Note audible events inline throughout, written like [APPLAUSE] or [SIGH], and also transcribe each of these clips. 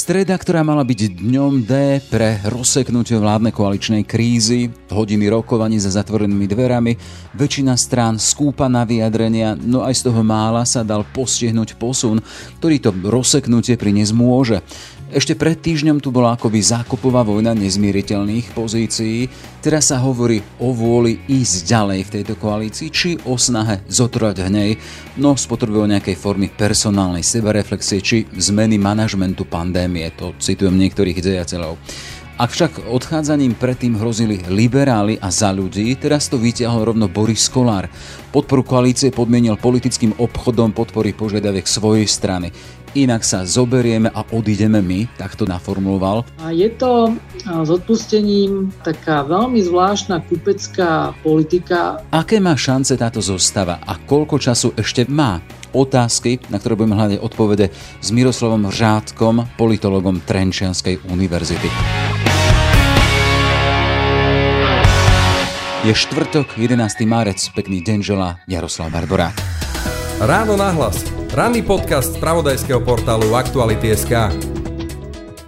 Streda, ktorá mala byť dňom D pre rozseknutie vládnej koaličnej krízy, hodiny rokovaní za zatvorenými dverami, väčšina strán skúpa na vyjadrenia, no aj z toho mála sa dal postihnúť posun, ktorý to rozseknutie priniesť môže. Ešte pred týždňom tu bola akoby zákupová vojna nezmieriteľných pozícií. Teraz sa hovorí o vôli ísť ďalej v tejto koalícii, či o snahe zotrvať hnej, no s potrebou nejakej formy personálnej sebareflexie, či zmeny manažmentu pandémie. To citujem niektorých dejateľov. Ak však odchádzaním predtým hrozili liberáli a za ľudí, teraz to vyťahol rovno Boris Kolár. Podporu koalície podmienil politickým obchodom podpory požiadaviek svojej strany inak sa zoberieme a odídeme my, tak to naformuloval. A je to s odpustením taká veľmi zvláštna kupecká politika. Aké má šance táto zostava a koľko času ešte má? Otázky, na ktoré budeme hľadať odpovede s Miroslavom Řádkom, politologom Trenčianskej univerzity. Je štvrtok, 11. marec, pekný deň žela Jaroslav Barborák. Ráno nahlas Ranný podcast z pravodajského portálu Aktuality.sk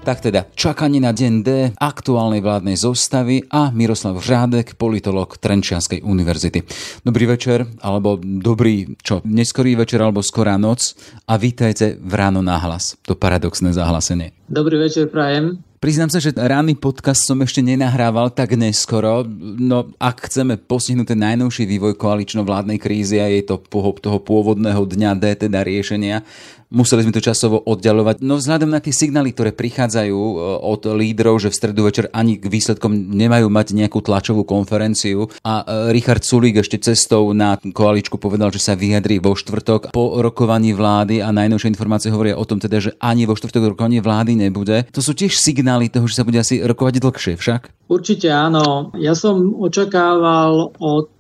tak teda, čakanie na deň D aktuálnej vládnej zostavy a Miroslav Žádek, politolog Trenčianskej univerzity. Dobrý večer, alebo dobrý, čo, neskorý večer, alebo skorá noc a vítajte v Ráno nahlas. To paradoxné zahlasenie. Dobrý večer, Prajem. Priznám sa, že ranný podcast som ešte nenahrával tak neskoro, no ak chceme postihnúť ten najnovší vývoj koalično-vládnej krízy a jej to toho pôvodného dňa D, teda riešenia, museli sme to časovo oddialovať. No vzhľadom na tie signály, ktoré prichádzajú e, od lídrov, že v stredu večer ani k výsledkom nemajú mať nejakú tlačovú konferenciu a e, Richard Sulík ešte cestou na koaličku povedal, že sa vyjadrí vo štvrtok po rokovaní vlády a najnovšie informácie hovoria o tom teda, že ani vo štvrtok rokovanie vlády nebude. To sú tiež signály toho, že sa bude asi rokovať dlhšie však? Určite áno. Ja som očakával od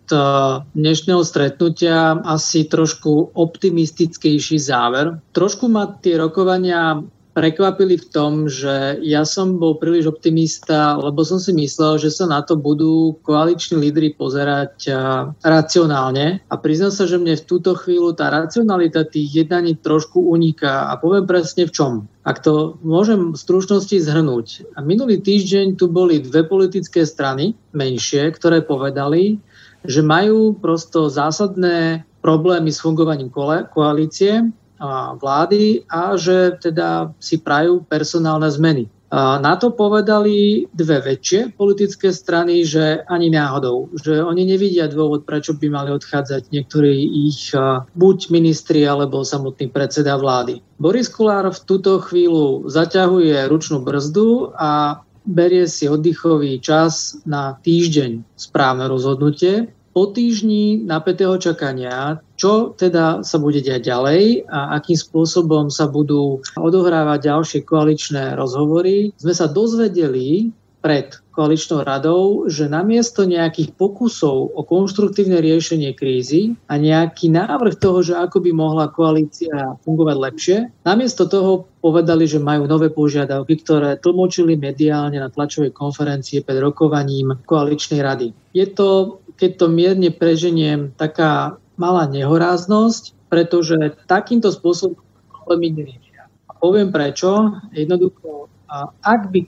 dnešného stretnutia asi trošku optimistickejší záver. Trošku ma tie rokovania prekvapili v tom, že ja som bol príliš optimista, lebo som si myslel, že sa na to budú koaliční lídry pozerať racionálne. A priznám sa, že mne v túto chvíľu tá racionalita tých jednaní trošku uniká a poviem presne v čom. Ak to môžem v stručnosti zhrnúť. Minulý týždeň tu boli dve politické strany, menšie, ktoré povedali, že majú prosto zásadné problémy s fungovaním koalície a vlády a že teda si prajú personálne zmeny. A na to povedali dve väčšie politické strany, že ani náhodou, že oni nevidia dôvod, prečo by mali odchádzať niektorí ich buď ministri alebo samotný predseda vlády. Boris Kulár v túto chvíľu zaťahuje ručnú brzdu a berie si oddychový čas na týždeň správne rozhodnutie. Po týždni napätého čakania, čo teda sa bude diať ďalej a akým spôsobom sa budú odohrávať ďalšie koaličné rozhovory, sme sa dozvedeli pred koaličnou radou, že namiesto nejakých pokusov o konštruktívne riešenie krízy a nejaký návrh toho, že ako by mohla koalícia fungovať lepšie, namiesto toho povedali, že majú nové požiadavky, ktoré tlmočili mediálne na tlačovej konferencie pred rokovaním koaličnej rady. Je to, keď to mierne preženiem, taká malá nehoráznosť, pretože takýmto spôsobom problémy neriešia. A poviem prečo. Jednoducho, ak by,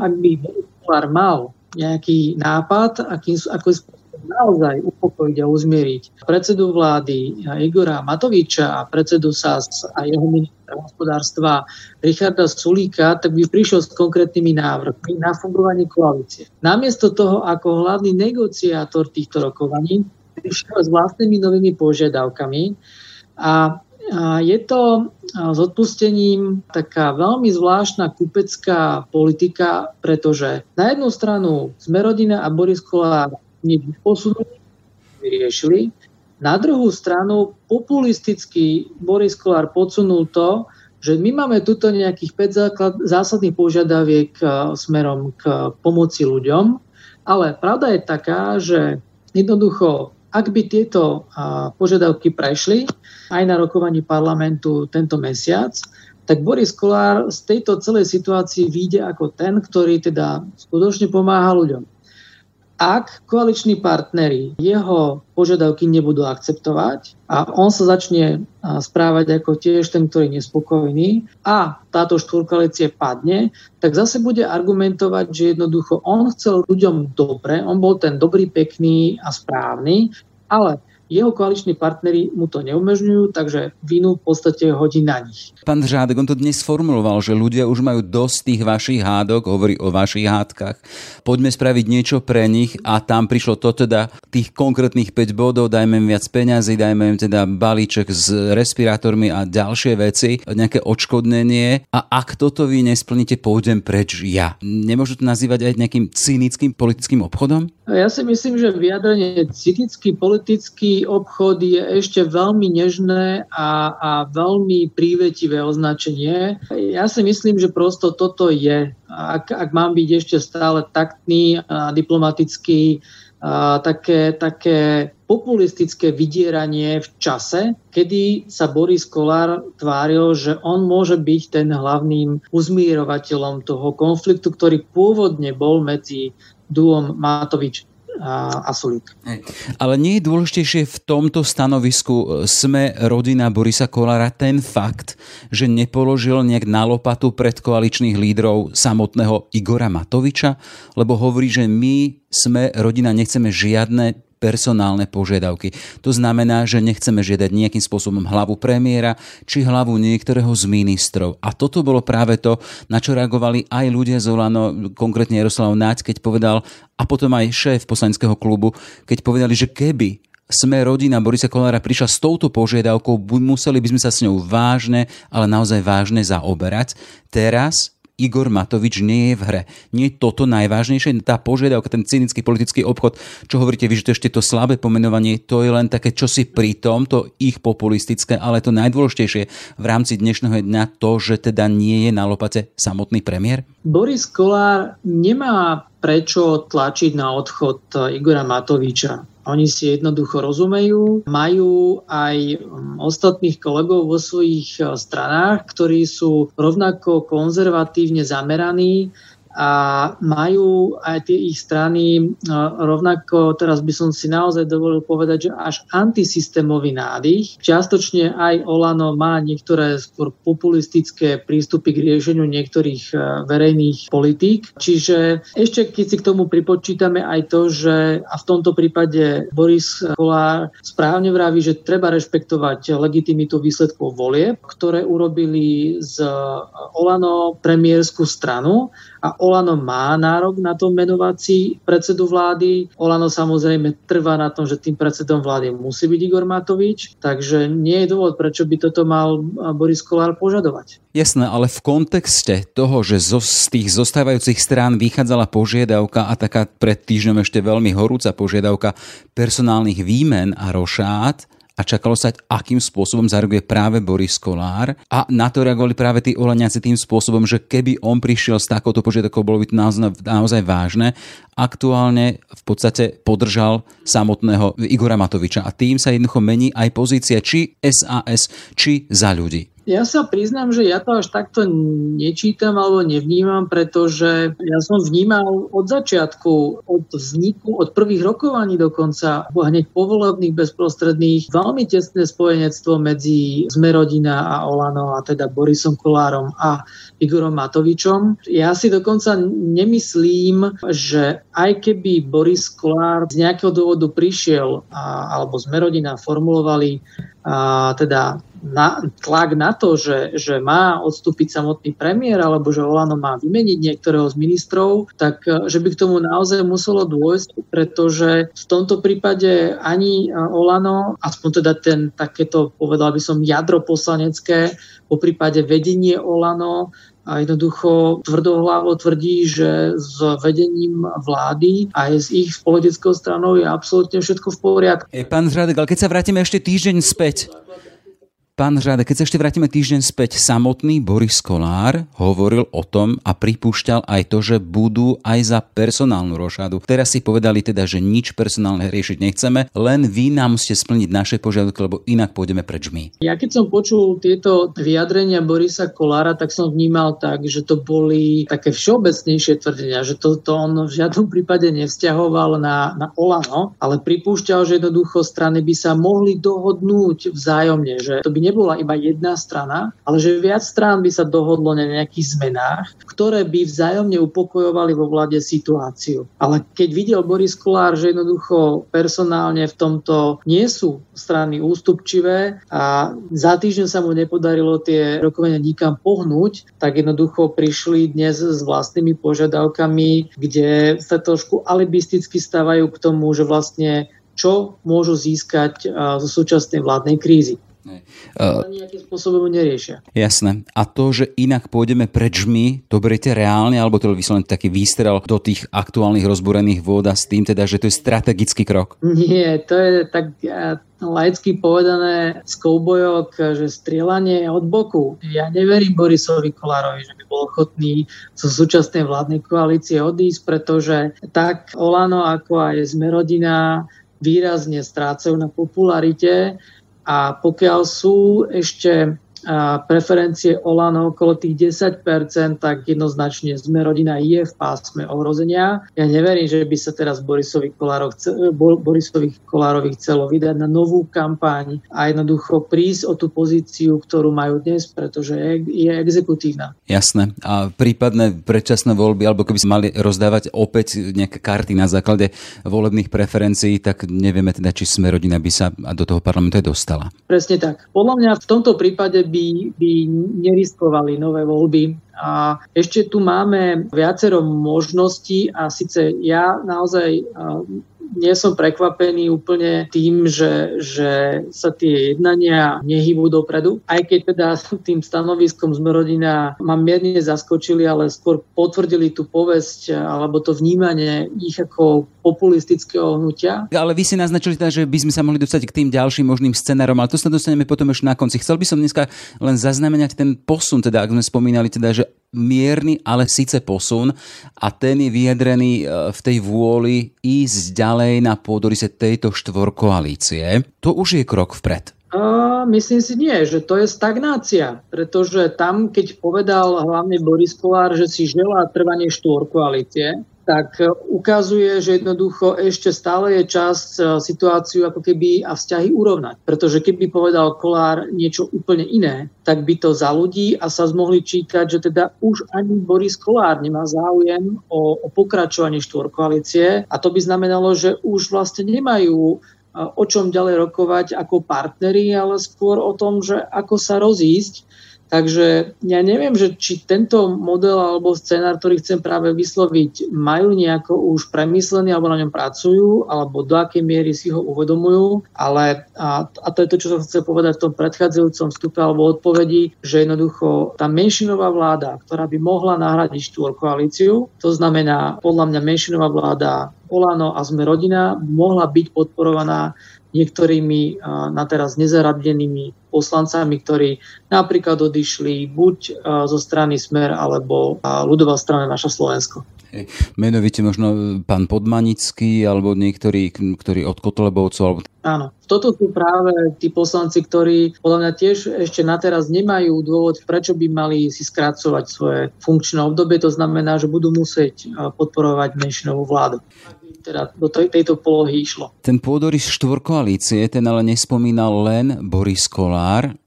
ak by Kolár mal nejaký nápad, akým, ako naozaj upokojiť a uzmieriť predsedu vlády Igora Matoviča a predsedu SAS a jeho ministra hospodárstva Richarda Sulíka, tak by prišiel s konkrétnymi návrhmi na fungovanie koalície. Namiesto toho, ako hlavný negociátor týchto rokovaní, prišiel s vlastnými novými požiadavkami a je to s odpustením taká veľmi zvláštna kupecká politika, pretože na jednu stranu Smerodina a Boris Kolár nič posunuli, vyriešili. Na druhú stranu populisticky Boris Kolár podsunul to, že my máme tuto nejakých 5 základ, zásadných požiadaviek smerom k pomoci ľuďom, ale pravda je taká, že jednoducho ak by tieto požiadavky prešli aj na rokovaní parlamentu tento mesiac, tak Boris Kolár z tejto celej situácii vyjde ako ten, ktorý teda skutočne pomáha ľuďom. Ak koaliční partnery jeho požiadavky nebudú akceptovať a on sa začne správať ako tiež ten, ktorý je nespokojný a táto štvorkoalície padne, tak zase bude argumentovať, že jednoducho on chcel ľuďom dobre, on bol ten dobrý, pekný a správny, ale jeho koaliční partnery mu to neumožňujú, takže vinu v podstate hodí na nich. Pán Žádek, on to dnes formuloval, že ľudia už majú dosť tých vašich hádok, hovorí o vašich hádkach. Poďme spraviť niečo pre nich a tam prišlo to teda tých konkrétnych 5 bodov, dajme im viac peňazí, dajme im teda balíček s respirátormi a ďalšie veci, nejaké odškodnenie a ak toto vy nesplníte, pôjdem preč ja. Nemôžu to nazývať aj nejakým cynickým politickým obchodom? Ja si myslím, že vyjadrenie cynický politický obchod je ešte veľmi nežné a, a veľmi prívetivé označenie. Ja si myslím, že prosto toto je. Ak, ak mám byť ešte stále taktný a diplomatický, a také, také populistické vydieranie v čase, kedy sa Boris Kolár tváril, že on môže byť ten hlavným uzmírovateľom toho konfliktu, ktorý pôvodne bol medzi duom Matovič a Sulík. Ale nie je dôležitejšie v tomto stanovisku e, sme rodina Borisa Kolára ten fakt, že nepoložil nejak na lopatu pred koaličných lídrov samotného Igora Matoviča, lebo hovorí, že my sme rodina, nechceme žiadne personálne požiadavky. To znamená, že nechceme žiadať nejakým spôsobom hlavu premiéra či hlavu niektorého z ministrov. A toto bolo práve to, na čo reagovali aj ľudia z Olano, konkrétne Jaroslav Náď, keď povedal, a potom aj šéf poslaneckého klubu, keď povedali, že keby sme rodina Borisa Kolára prišla s touto požiadavkou, museli by sme sa s ňou vážne, ale naozaj vážne zaoberať. Teraz Igor Matovič nie je v hre. Nie je toto najvážnejšie, tá požiadavka, ten cynický politický obchod, čo hovoríte vy, že to ešte to slabé pomenovanie, to je len také čosi pri tom, to ich populistické, ale to najdôležitejšie v rámci dnešného dňa to, že teda nie je na lopate samotný premiér? Boris Kolár nemá prečo tlačiť na odchod Igora Matoviča. Oni si jednoducho rozumejú, majú aj um, ostatných kolegov vo svojich uh, stranách, ktorí sú rovnako konzervatívne zameraní a majú aj tie ich strany rovnako, teraz by som si naozaj dovolil povedať, že až antisystémový nádych. Čiastočne aj Olano má niektoré skôr populistické prístupy k riešeniu niektorých e, verejných politík. Čiže ešte keď si k tomu pripočítame aj to, že a v tomto prípade Boris Kolár správne vraví, že treba rešpektovať legitimitu výsledkov volieb, ktoré urobili z Olano premiérskú stranu a Olano má nárok na to menovať si predsedu vlády. Olano samozrejme trvá na tom, že tým predsedom vlády musí byť Igor Matovič, takže nie je dôvod, prečo by toto mal Boris Kolár požadovať. Jasné, ale v kontexte toho, že zo, z tých zostávajúcich strán vychádzala požiadavka a taká pred týždňom ešte veľmi horúca požiadavka personálnych výmen a rošát, a čakalo sa, akým spôsobom zareaguje práve Boris Kolár. A na to reagovali práve tí Olaniaci tým spôsobom, že keby on prišiel s takouto požiadavkou, bolo by to naozaj, naozaj vážne. Aktuálne v podstate podržal samotného Igora Matoviča a tým sa jednoducho mení aj pozícia či SAS, či za ľudí. Ja sa priznám, že ja to až takto nečítam alebo nevnímam, pretože ja som vnímal od začiatku, od vzniku, od prvých rokovaní dokonca, hneď povolebných bezprostredných, veľmi tesné spojenectvo medzi Zmerodina a Olano, a teda Borisom Kolárom a Igorom Matovičom. Ja si dokonca nemyslím, že aj keby Boris Kolár z nejakého dôvodu prišiel a, alebo Zmerodina formulovali a, teda na, tlak na to, že, že má odstúpiť samotný premiér alebo že Olano má vymeniť niektorého z ministrov, tak e, že by k tomu naozaj muselo dôjsť, pretože v tomto prípade ani e, Olano, aspoň teda ten takéto, povedal by som, jadro poslanecké, po prípade vedenie Olano a jednoducho tvrdohlavo tvrdí, že s vedením vlády aj s ich politickou stranou je absolútne všetko v poriadku. Pán Zradek, ale keď sa vrátime ešte týždeň späť, Pán Žáde, keď sa ešte vrátime týždeň späť, samotný Boris Kolár hovoril o tom a pripúšťal aj to, že budú aj za personálnu rošádu. Teraz si povedali teda, že nič personálne riešiť nechceme, len vy nám musíte splniť naše požiadavky, lebo inak pôjdeme preč my. Ja keď som počul tieto vyjadrenia Borisa Kolára, tak som vnímal tak, že to boli také všeobecnejšie tvrdenia, že to, to on v žiadnom prípade nevzťahoval na, na Olano, ale pripúšťal, že jednoducho strany by sa mohli dohodnúť vzájomne, že to by nebola iba jedna strana, ale že viac strán by sa dohodlo na nejakých zmenách, ktoré by vzájomne upokojovali vo vláde situáciu. Ale keď videl Boris Kolár, že jednoducho personálne v tomto nie sú strany ústupčivé a za týždeň sa mu nepodarilo tie rokovania nikam pohnúť, tak jednoducho prišli dnes s vlastnými požiadavkami, kde sa trošku alibisticky stávajú k tomu, že vlastne čo môžu získať zo súčasnej vládnej krízy. Uh, nejakým spôsobom neriešia. Jasné. A to, že inak pôjdeme preč my, to beriete reálne, alebo to je vyslovene taký výstrel do tých aktuálnych rozborených vôd a s tým teda, že to je strategický krok? Nie, to je tak laicky povedané z koubojok, že strieľanie od boku. Ja neverím Borisovi Kolárovi, že by bol ochotný zo súčasnej vládnej koalície odísť, pretože tak Olano ako aj Zmerodina výrazne strácajú na popularite a pokiaľ sú ešte preferencie Olano okolo tých 10%, tak jednoznačne sme rodina je v pásme ohrozenia. Ja neverím, že by sa teraz Borisovi, Kolárov, Borisovi Kolárovi chcelo vydať na novú kampaň a jednoducho prísť o tú pozíciu, ktorú majú dnes, pretože je, je exekutívna. Jasné. A prípadné predčasné voľby, alebo keby sme mali rozdávať opäť nejaké karty na základe volebných preferencií, tak nevieme teda, či sme rodina by sa do toho parlamentu aj dostala. Presne tak. Podľa mňa v tomto prípade by by, by neriskovali nové voľby. A ešte tu máme viacero možností a síce ja naozaj nie som prekvapený úplne tým, že, že sa tie jednania nehybú dopredu. Aj keď teda [LAUGHS] tým stanoviskom z rodina ma mierne zaskočili, ale skôr potvrdili tú povesť alebo to vnímanie ich ako populistického hnutia. Ale vy si naznačili teda, že by sme sa mohli dostať k tým ďalším možným scenárom, ale to sa dostaneme potom ešte na konci. Chcel by som dneska len zaznamenať ten posun, teda ak sme spomínali, teda, že mierny, ale síce posun a ten je vyjadrený e, v tej vôli ísť ďalej na pôdorise tejto štvorkoalície. To už je krok vpred. Uh, myslím si nie, že to je stagnácia, pretože tam, keď povedal hlavne Boris Kolár, že si želá trvanie štvorkoalície, tak e, ukazuje, že jednoducho ešte stále je čas e, situáciu ako keby a vzťahy urovnať. Pretože keby povedal Kolár niečo úplne iné, tak by to za ľudí a sa zmohli čítať, že teda už ani Boris Kolár nemá záujem o, o pokračovanie štvorkoalície a to by znamenalo, že už vlastne nemajú e, o čom ďalej rokovať ako partneri, ale skôr o tom, že ako sa rozísť Takže ja neviem, že či tento model alebo scenár, ktorý chcem práve vysloviť, majú nejako už premyslený alebo na ňom pracujú, alebo do akej miery si ho uvedomujú, ale a, a to je to, čo som chcel povedať v tom predchádzajúcom vstupe alebo odpovedi, že jednoducho tá menšinová vláda, ktorá by mohla nahradiť štôr koalíciu, to znamená podľa mňa menšinová vláda Olano a sme rodina, mohla byť podporovaná niektorými na teraz nezaradenými poslancami, ktorí napríklad odišli buď zo strany Smer alebo ľudová strana Naša Slovensko. Hej. Menovite možno pán Podmanický alebo niektorí, ktorí od Kotlebovcov. Alebo... Áno. Toto sú práve tí poslanci, ktorí podľa mňa tiež ešte na teraz nemajú dôvod, prečo by mali si skracovať svoje funkčné obdobie. To znamená, že budú musieť podporovať menšinovú vládu teda do tej, tejto polohy išlo. Ten pôdorys štvorkoalície, ten ale nespomínal len Boris Kolár,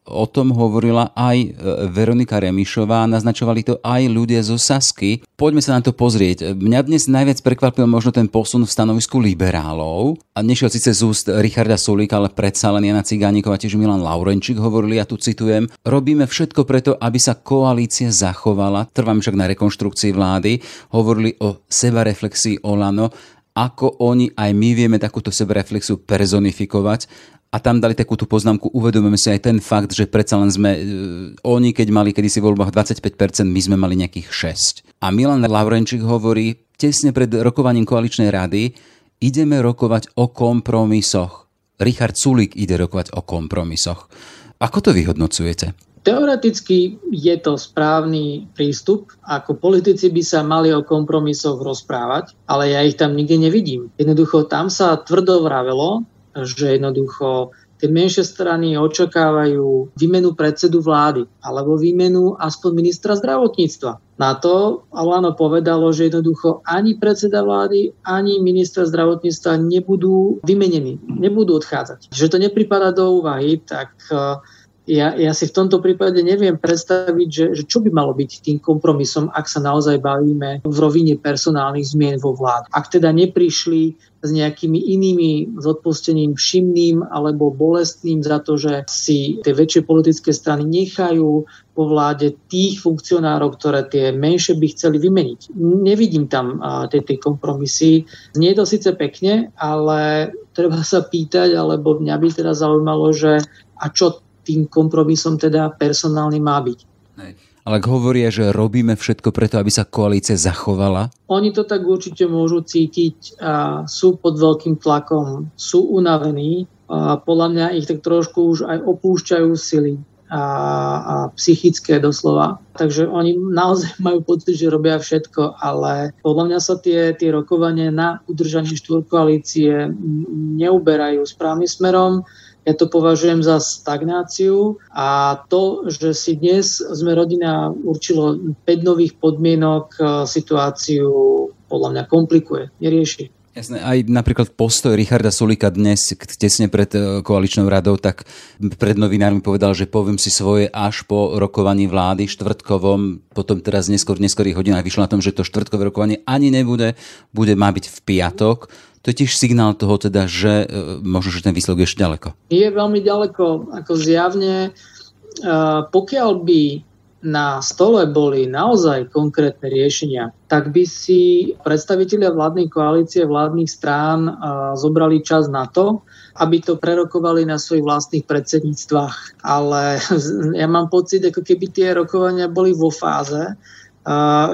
o tom hovorila aj e, Veronika Remišová, naznačovali to aj ľudia zo Sasky. Poďme sa na to pozrieť. Mňa dnes najviac prekvapil možno ten posun v stanovisku liberálov. A nešiel síce z úst Richarda Sulíka, ale predsa len Jana Cigánikova, tiež Milan Laurenčík hovorili, ja tu citujem, robíme všetko preto, aby sa koalícia zachovala, trvám však na rekonštrukcii vlády, hovorili o sebareflexii Olano ako oni aj my vieme takúto sebereflexiu personifikovať a tam dali takúto poznámku, uvedomujeme si aj ten fakt, že predsa len sme, e, oni keď mali kedysi v voľbách 25%, my sme mali nejakých 6. A Milan Laurenčík hovorí, tesne pred rokovaním koaličnej rady, ideme rokovať o kompromisoch. Richard Sulik ide rokovať o kompromisoch. Ako to vyhodnocujete? Teoreticky je to správny prístup, ako politici by sa mali o kompromisoch rozprávať, ale ja ich tam nikde nevidím. Jednoducho tam sa tvrdo vravelo, že jednoducho tie menšie strany očakávajú výmenu predsedu vlády alebo výmenu aspoň ministra zdravotníctva. Na to Alano povedalo, že jednoducho ani predseda vlády, ani minister zdravotníctva nebudú vymenení, nebudú odchádzať. Že to nepripada do úvahy, tak uh, ja, ja si v tomto prípade neviem predstaviť, že, že čo by malo byť tým kompromisom, ak sa naozaj bavíme v rovine personálnych zmien vo vláde. Ak teda neprišli s nejakými inými s odpustením všimným alebo bolestným za to, že si tie väčšie politické strany nechajú po vláde tých funkcionárov, ktoré tie menšie by chceli vymeniť. Nevidím tam tie kompromisy. Nie je to síce pekne, ale treba sa pýtať, alebo mňa by teda zaujímalo, že a čo tým kompromisom teda personálny má byť. Ale ak hovoria, že robíme všetko preto, aby sa koalícia zachovala? Oni to tak určite môžu cítiť a sú pod veľkým tlakom, sú unavení. A podľa mňa ich tak trošku už aj opúšťajú sily a, a psychické doslova. Takže oni naozaj [LAUGHS] majú pocit, že robia všetko, ale podľa mňa sa tie, tie rokovania na udržanie štvorkoalície neuberajú správnym smerom. Ja to považujem za stagnáciu a to, že si dnes sme rodina určilo 5 nových podmienok, e, situáciu podľa mňa komplikuje, nerieši. Jasné, aj napríklad postoj Richarda Sulika dnes, tesne pred e, koaličnou radou, tak pred novinármi povedal, že poviem si svoje až po rokovaní vlády štvrtkovom, potom teraz neskôr, v neskorých hodinách vyšlo na tom, že to štvrtkové rokovanie ani nebude, bude, má byť v piatok to je tiež signál toho teda, že e, možno, že ten výsledok je ešte ďaleko. Je veľmi ďaleko, ako zjavne. E, pokiaľ by na stole boli naozaj konkrétne riešenia, tak by si predstavitelia vládnej koalície, vládnych strán e, zobrali čas na to, aby to prerokovali na svojich vlastných predsedníctvách. Ale [LAUGHS] ja mám pocit, ako keby tie rokovania boli vo fáze,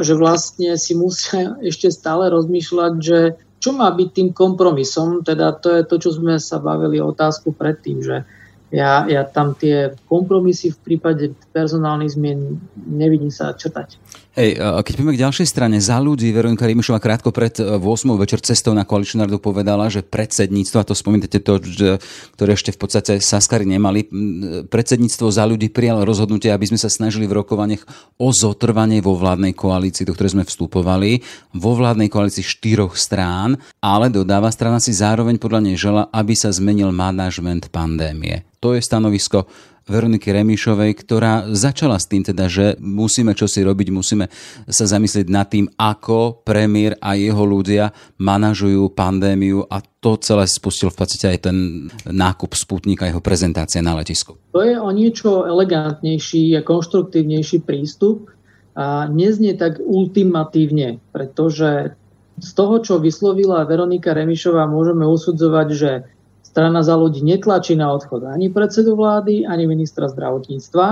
že vlastne si musia [LAUGHS] ešte stále rozmýšľať, že čo má byť tým kompromisom? Teda to je to, čo sme sa bavili otázku predtým, že ja, ja tam tie kompromisy v prípade personálnych zmien nevidím sa črtať. Hej, keď poďme k ďalšej strane, za ľudí Veronika Rímišová krátko pred 8. E, večer cestou na koaličnú radu povedala, že predsedníctvo, a to spomínate to, že, ktoré ešte v podstate Saskari nemali, predsedníctvo za ľudí prijalo rozhodnutie, aby sme sa snažili v rokovaniach o zotrvanie vo vládnej koalícii, do ktorej sme vstupovali, vo vládnej koalícii štyroch strán, ale dodáva strana si zároveň podľa nej žela, aby sa zmenil manažment pandémie. To je stanovisko Veroniky Remišovej, ktorá začala s tým teda, že musíme čo si robiť, musíme sa zamyslieť nad tým, ako premiér a jeho ľudia manažujú pandémiu a to celé spustil v podstate aj ten nákup Sputnika, jeho prezentácia na letisku. To je o niečo elegantnejší a konštruktívnejší prístup a neznie tak ultimatívne, pretože z toho, čo vyslovila Veronika Remišová, môžeme usudzovať, že strana za ľudí netlačí na odchod ani predsedu vlády, ani ministra zdravotníctva,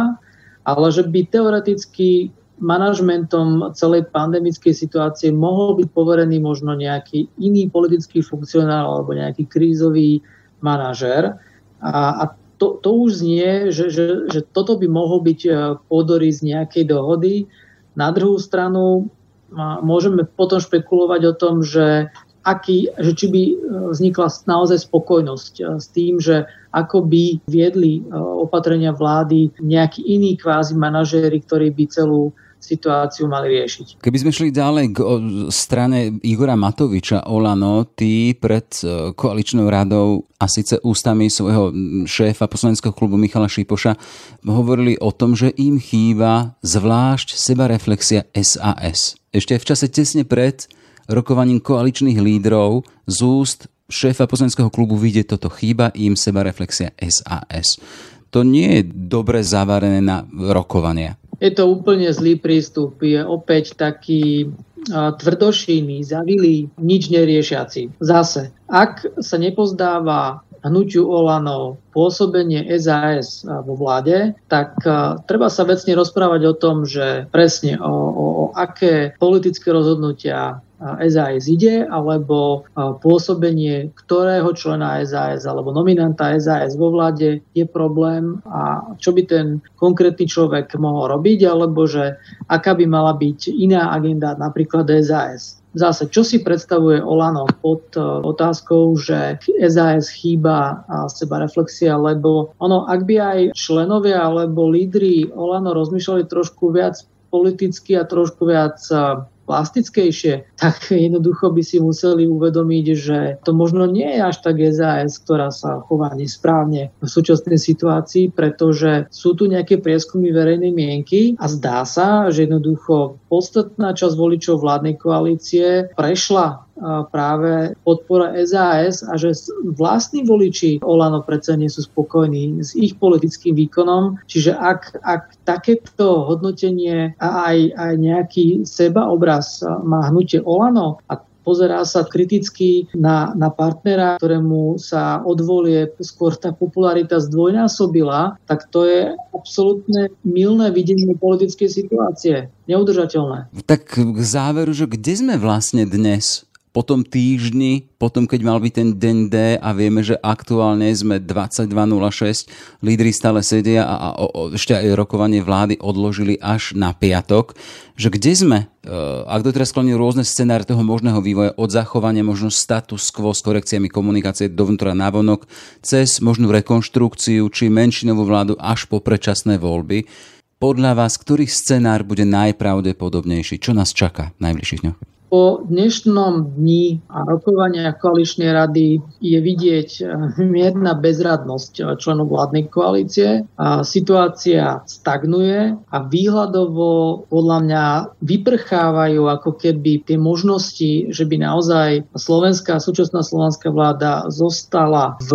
ale že by teoreticky manažmentom celej pandemickej situácie mohol byť poverený možno nejaký iný politický funkcionár alebo nejaký krízový manažer. A, a to, to už znie, že, že, že toto by mohol byť e, podory z nejakej dohody. Na druhú stranu môžeme potom špekulovať o tom, že aký, že či by e, vznikla naozaj spokojnosť e, s tým, že ako by viedli e, opatrenia vlády nejakí iní kvázi manažéri, ktorí by celú situáciu mali riešiť. Keby sme šli ďalej k strane Igora Matoviča Olano, tí pred koaličnou radou a síce ústami svojho šéfa poslaneckého klubu Michala Šípoša hovorili o tom, že im chýba zvlášť sebareflexia SAS. Ešte v čase tesne pred rokovaním koaličných lídrov z úst šéfa poslaneckého klubu vidie toto chýba im seba reflexia SAS. To nie je dobre zavarené na rokovania. Je to úplne zlý prístup. Je opäť taký tvrdošíny, zavilý, nič neriešiaci. Zase, ak sa nepozdáva hnutiu Olano pôsobenie SAS vo vláde, tak treba sa vecne rozprávať o tom, že presne o, o, o aké politické rozhodnutia SAS ide, alebo pôsobenie ktorého člena SAS alebo nominanta SAS vo vláde je problém. A čo by ten konkrétny človek mohol robiť, alebo že aká by mala byť iná agenda napríklad SAS. Zase, čo si predstavuje Olano pod uh, otázkou, že SAS chýba seba reflexia, lebo ono, ak by aj členovia alebo lídry Olano rozmýšľali trošku viac politicky a trošku viac uh, plastickejšie, tak jednoducho by si museli uvedomiť, že to možno nie je až tak SAS, ktorá sa chová nesprávne v súčasnej situácii, pretože sú tu nejaké prieskumy verejnej mienky a zdá sa, že jednoducho podstatná časť voličov vládnej koalície prešla práve podpora SAS a že vlastní voliči Olano predsa nie sú spokojní s ich politickým výkonom. Čiže ak, ak takéto hodnotenie a aj, aj nejaký sebaobraz má hnutie Olano a pozerá sa kriticky na, na partnera, ktorému sa odvolie skôr tá popularita zdvojnásobila, tak to je absolútne milné videnie politickej situácie. Neudržateľné. Tak k záveru, že kde sme vlastne dnes? Po tom týždni, potom keď mal byť ten deň D a vieme, že aktuálne sme 22.06, lídry stále sedia a, a o, ešte aj rokovanie vlády odložili až na piatok, že kde sme, e, ak doteraz skloní rôzne scenáre toho možného vývoja od zachovania možno status quo s korekciami komunikácie dovnútra navonok, cez možnú rekonštrukciu či menšinovú vládu až po predčasné voľby, podľa vás, ktorý scenár bude najpravdepodobnejší? Čo nás čaká v najbližších dňoch? Po dnešnom dni a rokovania koaličnej rady je vidieť eh, mierna bezradnosť eh, členov vládnej koalície. A situácia stagnuje a výhľadovo podľa mňa vyprchávajú ako keby tie možnosti, že by naozaj slovenská, súčasná slovenská vláda zostala v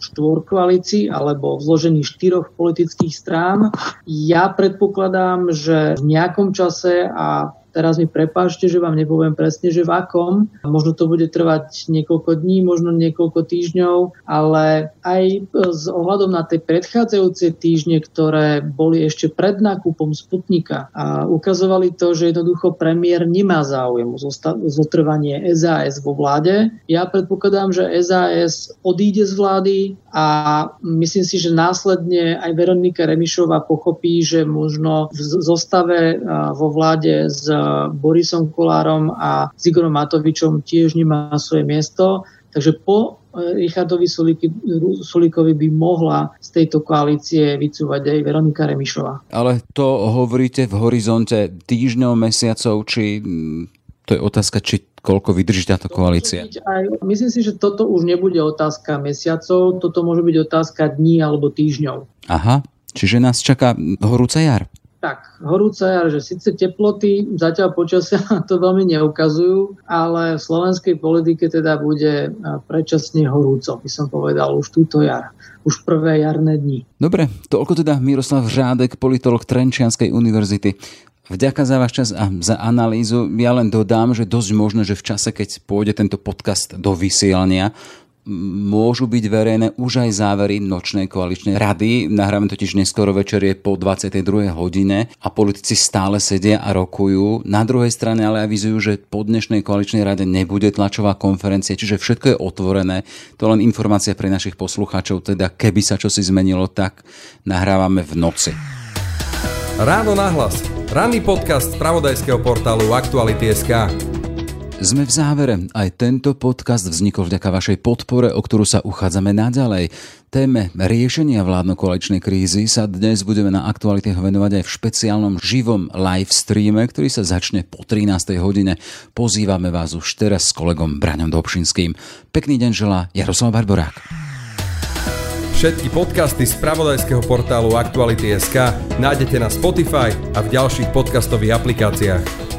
štvorkoalícii alebo v zložení štyroch politických strán. Ja predpokladám, že v nejakom čase a Teraz mi prepáčte, že vám nepoviem presne, že v akom. Možno to bude trvať niekoľko dní, možno niekoľko týždňov, ale aj s ohľadom na tie predchádzajúce týždne, ktoré boli ešte pred nákupom Sputnika a ukazovali to, že jednoducho premiér nemá záujem o zotrvanie SAS vo vláde. Ja predpokladám, že SAS odíde z vlády a myslím si, že následne aj Veronika Remišová pochopí, že možno v zostave vo vláde s Borisom Kolárom a s Igorom Matovičom tiež nemá svoje miesto. Takže po e, Richardovi Sulíkovi by mohla z tejto koalície vycúvať aj Veronika Remišová. Ale to hovoríte v horizonte týždňov, mesiacov, či mm, to je otázka, či koľko vydrží táto koalícia? Aj, myslím si, že toto už nebude otázka mesiacov, toto môže byť otázka dní alebo týždňov. Aha, čiže nás čaká horúca jar tak horúce, že síce teploty zatiaľ počasia [LAUGHS] to veľmi neukazujú, ale v slovenskej politike teda bude predčasne horúco, by som povedal, už túto jar už prvé jarné dni. Dobre, toľko teda Miroslav Žádek, politolog Trenčianskej univerzity. Vďaka za váš čas a za analýzu. Ja len dodám, že dosť možné, že v čase, keď pôjde tento podcast do vysielania, môžu byť verejné už aj závery nočnej koaličnej rady. Nahráme totiž neskoro večer je po 22. hodine a politici stále sedia a rokujú. Na druhej strane ale avizujú, že po dnešnej koaličnej rade nebude tlačová konferencia, čiže všetko je otvorené. To len informácia pre našich poslucháčov, teda keby sa čosi zmenilo, tak nahrávame v noci. Ráno nahlas. Ranný podcast z pravodajského portálu Aktuality.sk. Sme v závere. Aj tento podcast vznikol vďaka vašej podpore, o ktorú sa uchádzame naďalej. Téme riešenia vládno-koaličnej krízy sa dnes budeme na aktualite venovať aj v špeciálnom živom live streame, ktorý sa začne po 13. hodine. Pozývame vás už teraz s kolegom Braňom Dobšinským. Pekný deň želá Jaroslav Barborák. Všetky podcasty z pravodajského portálu Aktuality.sk nájdete na Spotify a v ďalších podcastových aplikáciách.